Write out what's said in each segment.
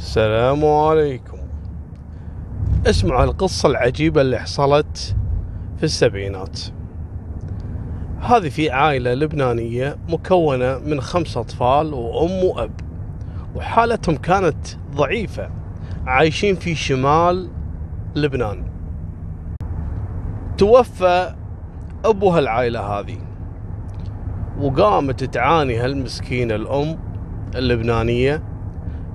السلام عليكم. اسمعوا القصة العجيبة اللي حصلت في السبعينات. هذه في عائلة لبنانية مكونة من خمس أطفال وأم وأب وحالتهم كانت ضعيفة عايشين في شمال لبنان. توفى أبو هالعائلة هذه وقامت تعاني هالمسكينة الأم اللبنانية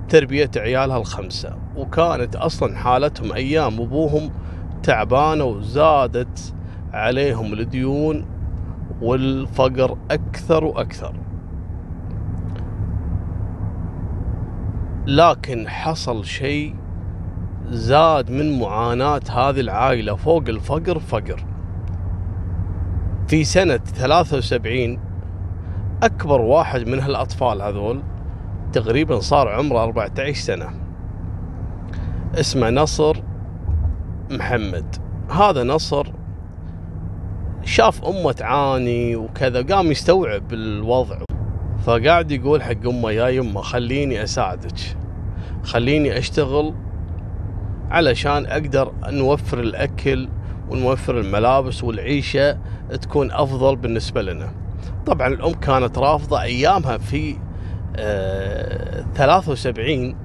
تربية عيالها الخمسة. وكانت أصلا حالتهم أيام أبوهم تعبانة وزادت عليهم الديون والفقر أكثر وأكثر. لكن حصل شيء زاد من معاناة هذه العائلة. فوق الفقر فقر. في سنة 73 أكبر واحد من هالأطفال هذول تقريبا صار عمره 14 سنة. اسمه نصر محمد. هذا نصر شاف أمه تعاني وكذا قام يستوعب الوضع. فقاعد يقول حق أمه يا يمه خليني أساعدك. خليني أشتغل علشان أقدر نوفر الأكل ونوفر الملابس والعيشة تكون أفضل بالنسبة لنا. طبعا الأم كانت رافضة أيامها في 73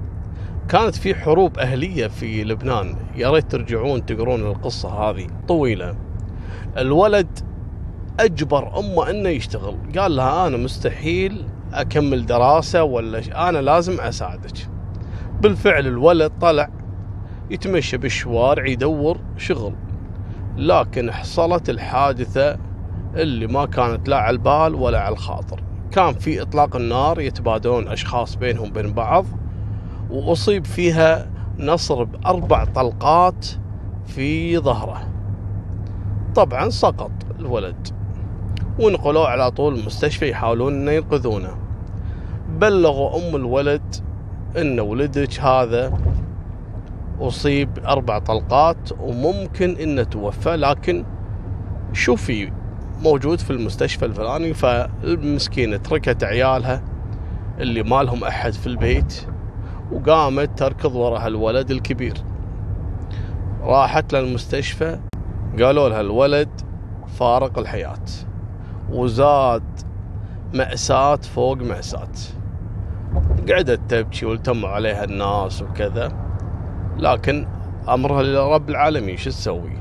كانت في حروب أهلية في لبنان. يا ريت ترجعون تقرون القصة هذه. طويلة. الولد أجبر أمه أنه يشتغل. قال لها أنا مستحيل أكمل دراسة ولا أنا لازم أساعدك. بالفعل الولد طلع يتمشى بالشوارع يدور شغل. لكن حصلت الحادثة اللي ما كانت لا على البال ولا على الخاطر. كان في إطلاق النار يتبادلون أشخاص بينهم بين بعض وأصيب فيها نصر بأربع طلقات في ظهره. طبعا سقط الولد. ونقلوه على طول المستشفى يحاولون إنه ينقذونه. بلغوا أم الولد إن ولدك هذا أصيب أربع طلقات وممكن إنه توفى لكن شوفي موجود في المستشفى الفلاني فالمسكينة تركت عيالها اللي ما لهم أحد في البيت وقامت تركض وراها الولد الكبير. راحت للمستشفى قالوا لها الولد فارق الحياة وزاد مأساة فوق مأساة. قعدت تبكي والتم عليها الناس وكذا. لكن أمرها لرب العالمين شو تسوي؟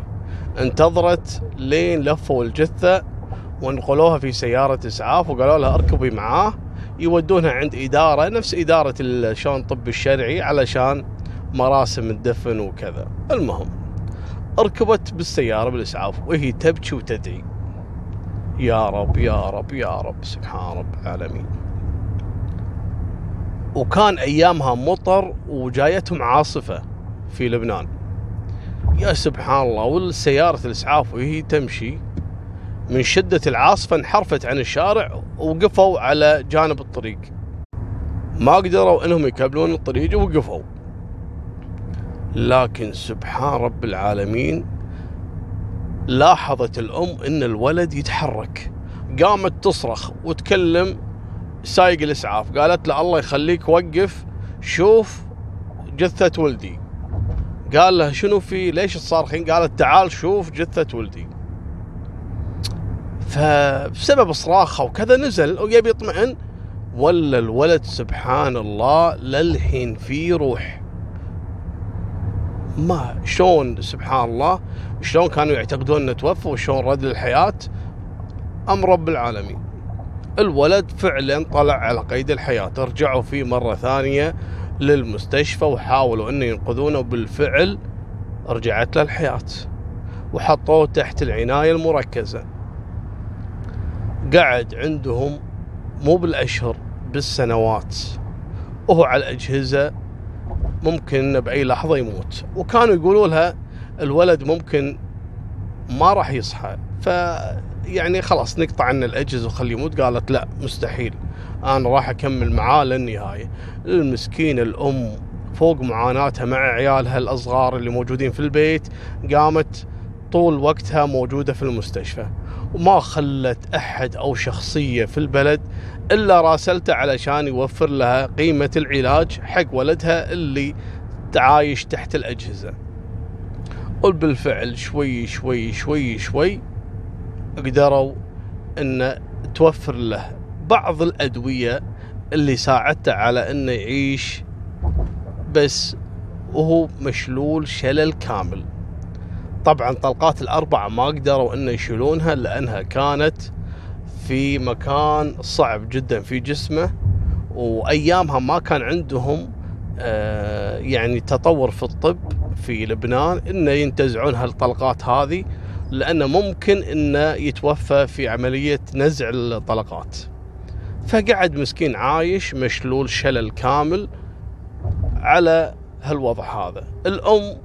انتظرت لين لفوا الجثة ونقلوها في سيارة إسعاف وقالوا لها اركبي معاه. يودونها عند إدارة نفس إدارة شلون الطب الشرعي علشان مراسم الدفن وكذا. المهم ركبت بالسيارة بالإسعاف وهي تبكي وتدعي. يا رب يا رب يا رب سبحان رب العالمين. وكان أيامها مطر وجايتهم عاصفة في لبنان. يا سبحان الله والسيارة الإسعاف وهي تمشي من شدة العاصفة انحرفت عن الشارع وقفوا على جانب الطريق. ما قدروا إنهم يكملون الطريق ووقفوا. لكن سبحان رب العالمين لاحظت الأم إن الولد يتحرك. قامت تصرخ وتكلم سايق الإسعاف. قالت له الله يخليك وقف شوف جثة ولدي. قال له شنو في؟ ليش تصارخين؟ قالت تعال شوف جثة ولدي. فبسبب صراخة وكذا نزل ويبي يطمئن ولا الولد سبحان الله للحين في روح. ما شلون سبحان الله شلون كانوا يعتقدون إنه توفى وشلون رد للحياة أمر رب العالمين. الولد فعلا طلع على قيد الحياة. رجعوا فيه مرة ثانية للمستشفى وحاولوا إنه ينقذونه وبالفعل رجعت له الحياة. وحطوه تحت العناية المركزة. قعد عندهم مو بالأشهر بالسنوات. وهو على الاجهزه ممكن بأي لحظة يموت. وكانوا يقولوا لها الولد ممكن ما راح يصحى. ف يعني خلاص نقطع عنه الأجهزة وخليه يموت. قالت لا مستحيل. أنا راح أكمل معاه للنهاية. المسكينه الأم فوق معاناتها مع عيالها الأصغار اللي موجودين في البيت قامت طول وقتها موجودة في المستشفى وما خلت أحد أو شخصية في البلد إلا راسلته علشان يوفر لها قيمة العلاج حق ولدها اللي عايش تحت الأجهزة. وبالفعل شوي شوي شوي شوي قدروا إن توفر له بعض الأدوية اللي ساعدته على إنه يعيش بس وهو مشلول شلل كامل طبعا طلقات الأربعة ما قدروا أن يشيلونها لأنها كانت في مكان صعب جدا في جسمه وأيامها ما كان عندهم آه، يعني تطور في الطب في لبنان إنه ينتزعون هالطلقات هذه لأنه ممكن إنه يتوفى في عملية نزع الطلقات. فقعد مسكين عايش مشلول شلل كامل على هالوضع هذا. الأم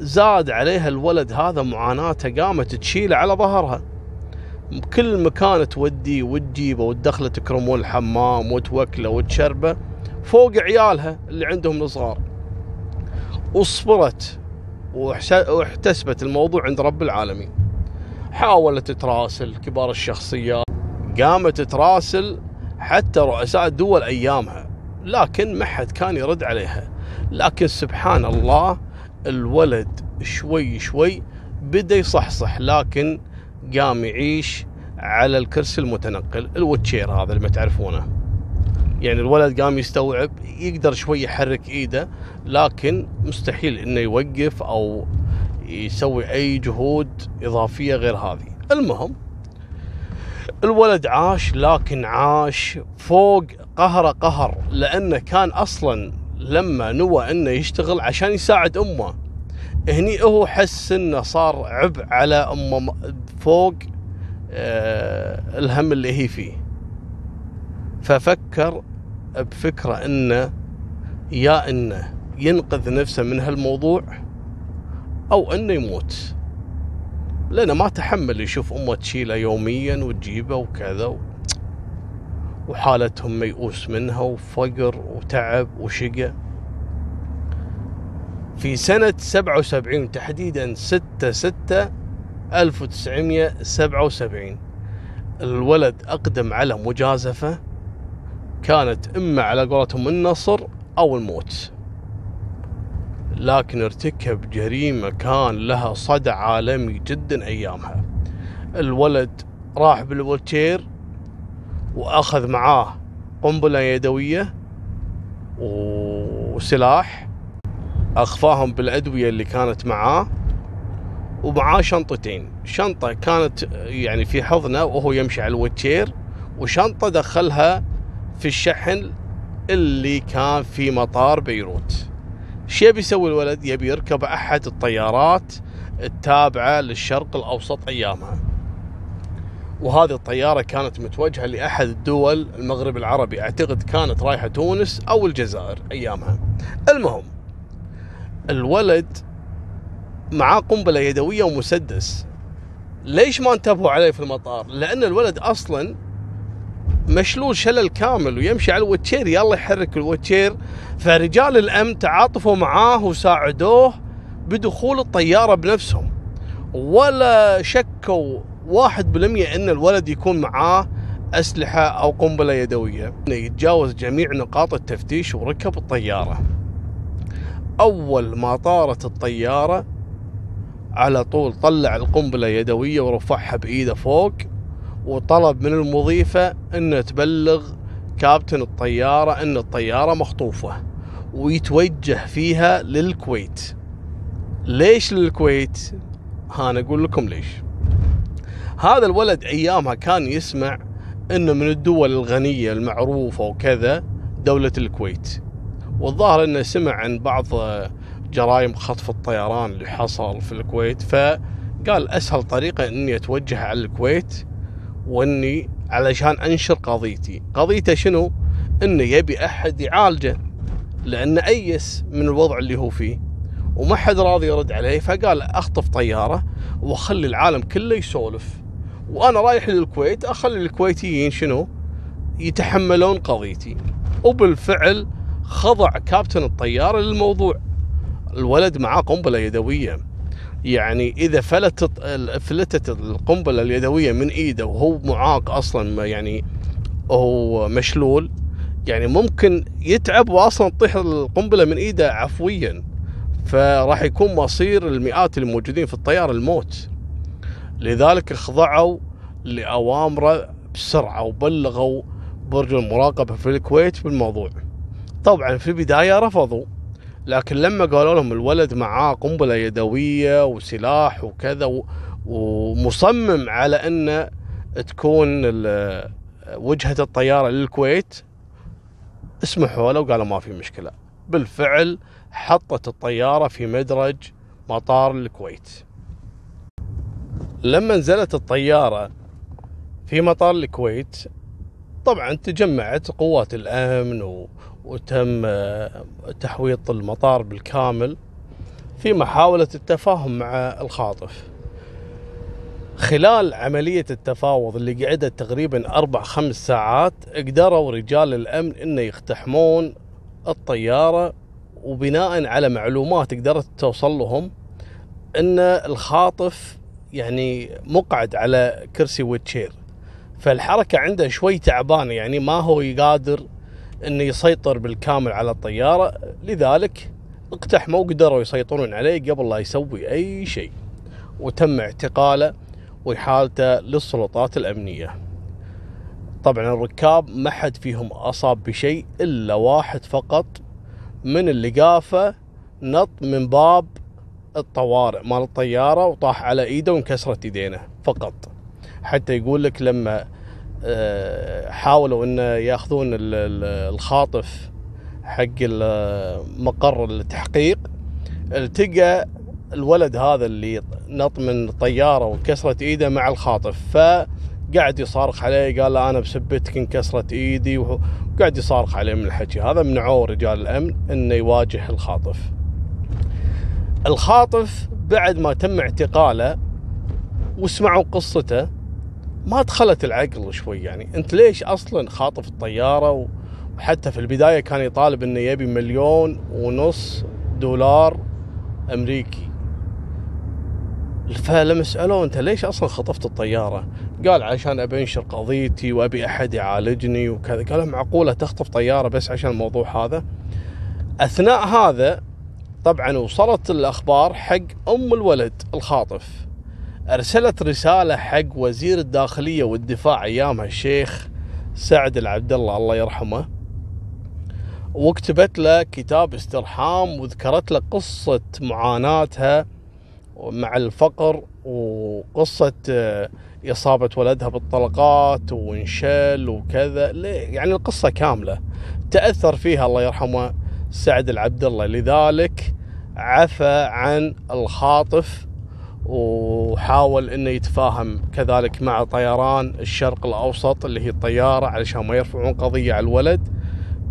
زاد عليها الولد هذا معاناته قامت تشيله على ظهرها. كل مكان توديه وتجيبه وتدخله تكرمون الحمام وتوكلة وتشربة فوق عيالها اللي عندهم الصغار. وصبرت واحتسبت الموضوع عند رب العالمين. حاولت تراسل كبار الشخصيات. قامت تراسل حتى رؤساء الدول أيامها لكن ما حد كان يرد عليها. لكن سبحان الله الولد شوي شوي بدا يصحصح لكن قام يعيش على الكرسي المتنقل الوتشير هذا اللي ما تعرفونه. يعني الولد قام يستوعب يقدر شوي يحرك ايده لكن مستحيل إنه يوقف أو يسوي أي جهود إضافية غير هذه. المهم الولد عاش لكن عاش فوق قهر قهر لأنه كان أصلا لما نوى إنه يشتغل عشان يساعد أمه. هني هو حس إنه صار عبء على أمه فوق آه الهم اللي هي فيه. ففكر بفكرة إنه يا إنه ينقذ نفسه من هالموضوع أو إنه يموت. لأنه ما تحمل يشوف أمه تشيله يوميا وتجيبه وكذا وحالتهم ميؤوس منها وفقر وتعب وشقى في سنة 77 تحديدا 6 6 1977 الولد أقدم على مجازفة كانت إما على قولتهم النصر أو الموت. لكن ارتكب جريمة كان لها صدى عالمي جدا أيامها. الولد راح بالويلتشير وأخذ معاه قنبلة يدوية وسلاح. أخفاهم بالأدوية اللي كانت معاه ومعاه شنطتين. شنطة كانت يعني في حضنه وهو يمشي على الويتشير وشنطة دخلها في الشحن اللي كان في مطار بيروت. شو يبي يسوي الولد؟ يبي يركب أحد الطيارات التابعة للشرق الأوسط أيامها. وهذه الطيارة كانت متوجهة لأحد الدول المغرب العربي. أعتقد كانت رايحة تونس أو الجزائر أيامها. المهم الولد معاه قنبلة يدوية ومسدس. ليش ما انتبهوا عليه في المطار؟ لأن الولد أصلا مشلول شلل كامل ويمشي على الوتشير. يلا يحرك الوتشير. فرجال الأمن تعاطفوا معاه وساعدوه بدخول الطيارة بنفسهم. ولا شكوا واحد بالمية إن الولد يكون معاه أسلحة أو قنبلة يدوية. يتجاوز جميع نقاط التفتيش وركب الطيارة. أول ما طارت الطيارة على طول طلع القنبلة يدوية ورفعها بإيده فوق وطلب من المضيفة أن تبلغ كابتن الطيارة أن الطيارة مخطوفة ويتوجه فيها للكويت. ليش للكويت؟ ها أنا أقول لكم ليش. هذا الولد أيامها كان يسمع أنه من الدول الغنية المعروفة وكذا دولة الكويت. والظاهر أنه سمع عن بعض جرائم خطف الطيران اللي حصل في الكويت. فقال أسهل طريقة أني أتوجه على الكويت وإني علشان أنشر قضيتي. قضيته شنو؟ إنه يبي أحد يعالجه لأنه أيس من الوضع اللي هو فيه وما حد راضي يرد عليه. فقال أخطف طيارة وأخلي العالم كله يسولف. وأنا رايح للكويت أخلي الكويتيين شنو؟ يتحملون قضيتي. وبالفعل خضع كابتن الطياره للموضوع. الولد معاه قنبلة يدوية. يعني إذا فلتت فلتت القنبلة اليدوية من إيده وهو معاق أصلا يعني هو مشلول يعني ممكن يتعب واصلا تطيح القنبلة من إيده عفويا. فراح يكون مصير المئات الموجودين في الطياره الموت. لذلك خضعوا لاوامره بسرعة وبلغوا برج المراقبة في الكويت بالموضوع طبعا في البداية رفضوا لكن لما قالوا لهم الولد معاه قنبلة يدوية وسلاح وكذا ومصمم على أن تكون وجهة الطيارة للكويت اسمحوا له وقالوا ما في مشكلة. بالفعل حطت الطيارة في مدرج مطار الكويت. لما نزلت الطيارة في مطار الكويت طبعا تجمعت قوات الأمن و... وتم آه، تحويط المطار بالكامل في محاولة التفاهم مع الخاطف. خلال عملية التفاوض اللي قعدت تقريبا أربع خمس ساعات قدروا رجال الأمن أن يقتحمون الطيارة وبناء على معلومات قدرت توصل لهم أن الخاطف يعني مقعد على كرسي ويتشير فالحركة عنده شوي تعبانة يعني ما هو قادر إنه يسيطر بالكامل على الطيارة. لذلك اقتحموا وقدروا يسيطرون عليه قبل لا يسوي أي شيء وتم اعتقاله واحالته للسلطات الأمنية. طبعا الركاب ما حد فيهم أصاب بشيء إلا واحد فقط من اللقافه نط من باب الطوارئ مال الطيارة وطاح على إيده وانكسرت ايدينه فقط. حتى يقول لك لما آه، حاولوا إنه يأخذون الخاطف حق مقر التحقيق التقى الولد هذا اللي نط من الطياره وكسرت إيده مع الخاطف فقعد يصارخ عليه قال أنا بسبتك انكسرت إيدي وقعد يصارخ عليه من الحكي. هذا منعوه رجال الأمن إنه يواجه الخاطف. الخاطف بعد ما تم اعتقاله وسمعوا قصته ما دخلت العقل شوي يعني انت ليش أصلا خاطف الطيارة وحتى في البداية كان يطالب إنه يبي مليون ونص دولار أمريكي فلما سألوه أنت ليش أصلا خطفت الطيارة؟ قال عشان ابي انشر قضيتي وأبي أحد يعالجني وكذا، قال معقولة تخطف طيارة بس عشان الموضوع هذا؟ أثناء هذا طبعا وصلت الأخبار حق أم الولد الخاطف. أرسلت رسالة حق وزير الداخلية والدفاع ايامها الشيخ سعد العبد الله الله يرحمه. وكتبت له كتاب استرحام وذكرت له قصة معاناتها مع الفقر وقصة آه، إصابة ولدها بالطلقات وانشل وكذا. يعني القصة كاملة تأثر فيها الله يرحمه سعد العبد الله لذلك عفى عن الخاطف وحاول إنه يتفاهم كذلك مع طيران الشرق الأوسط اللي هي الطيارة علشان ما يرفعون قضية على الولد.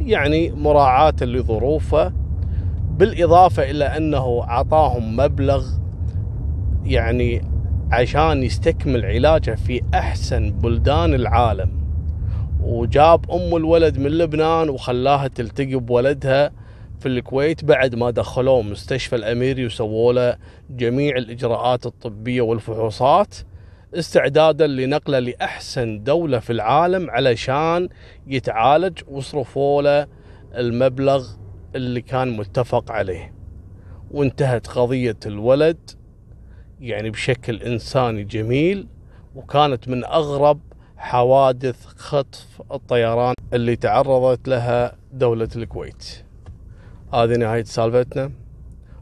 يعني مراعاة لظروفه بالإضافة إلى أنه أعطاهم مبلغ يعني عشان يستكمل علاجه في أحسن بلدان العالم. وجاب أم الولد من لبنان وخلاها تلتقي بولدها. في الكويت بعد ما دخلوه مستشفى الاميري وسووا له جميع الإجراءات الطبية والفحوصات استعدادا لنقله لأحسن دولة في العالم علشان يتعالج وصرفوا له المبلغ اللي كان متفق عليه. وانتهت قضية الولد يعني بشكل إنساني جميل وكانت من أغرب حوادث خطف الطيران اللي تعرضت لها دولة الكويت. هذه نهاية سالفتنا.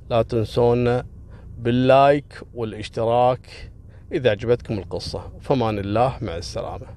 لا تنسونا باللايك والاشتراك إذا عجبتكم القصة. فمان الله مع السلامة.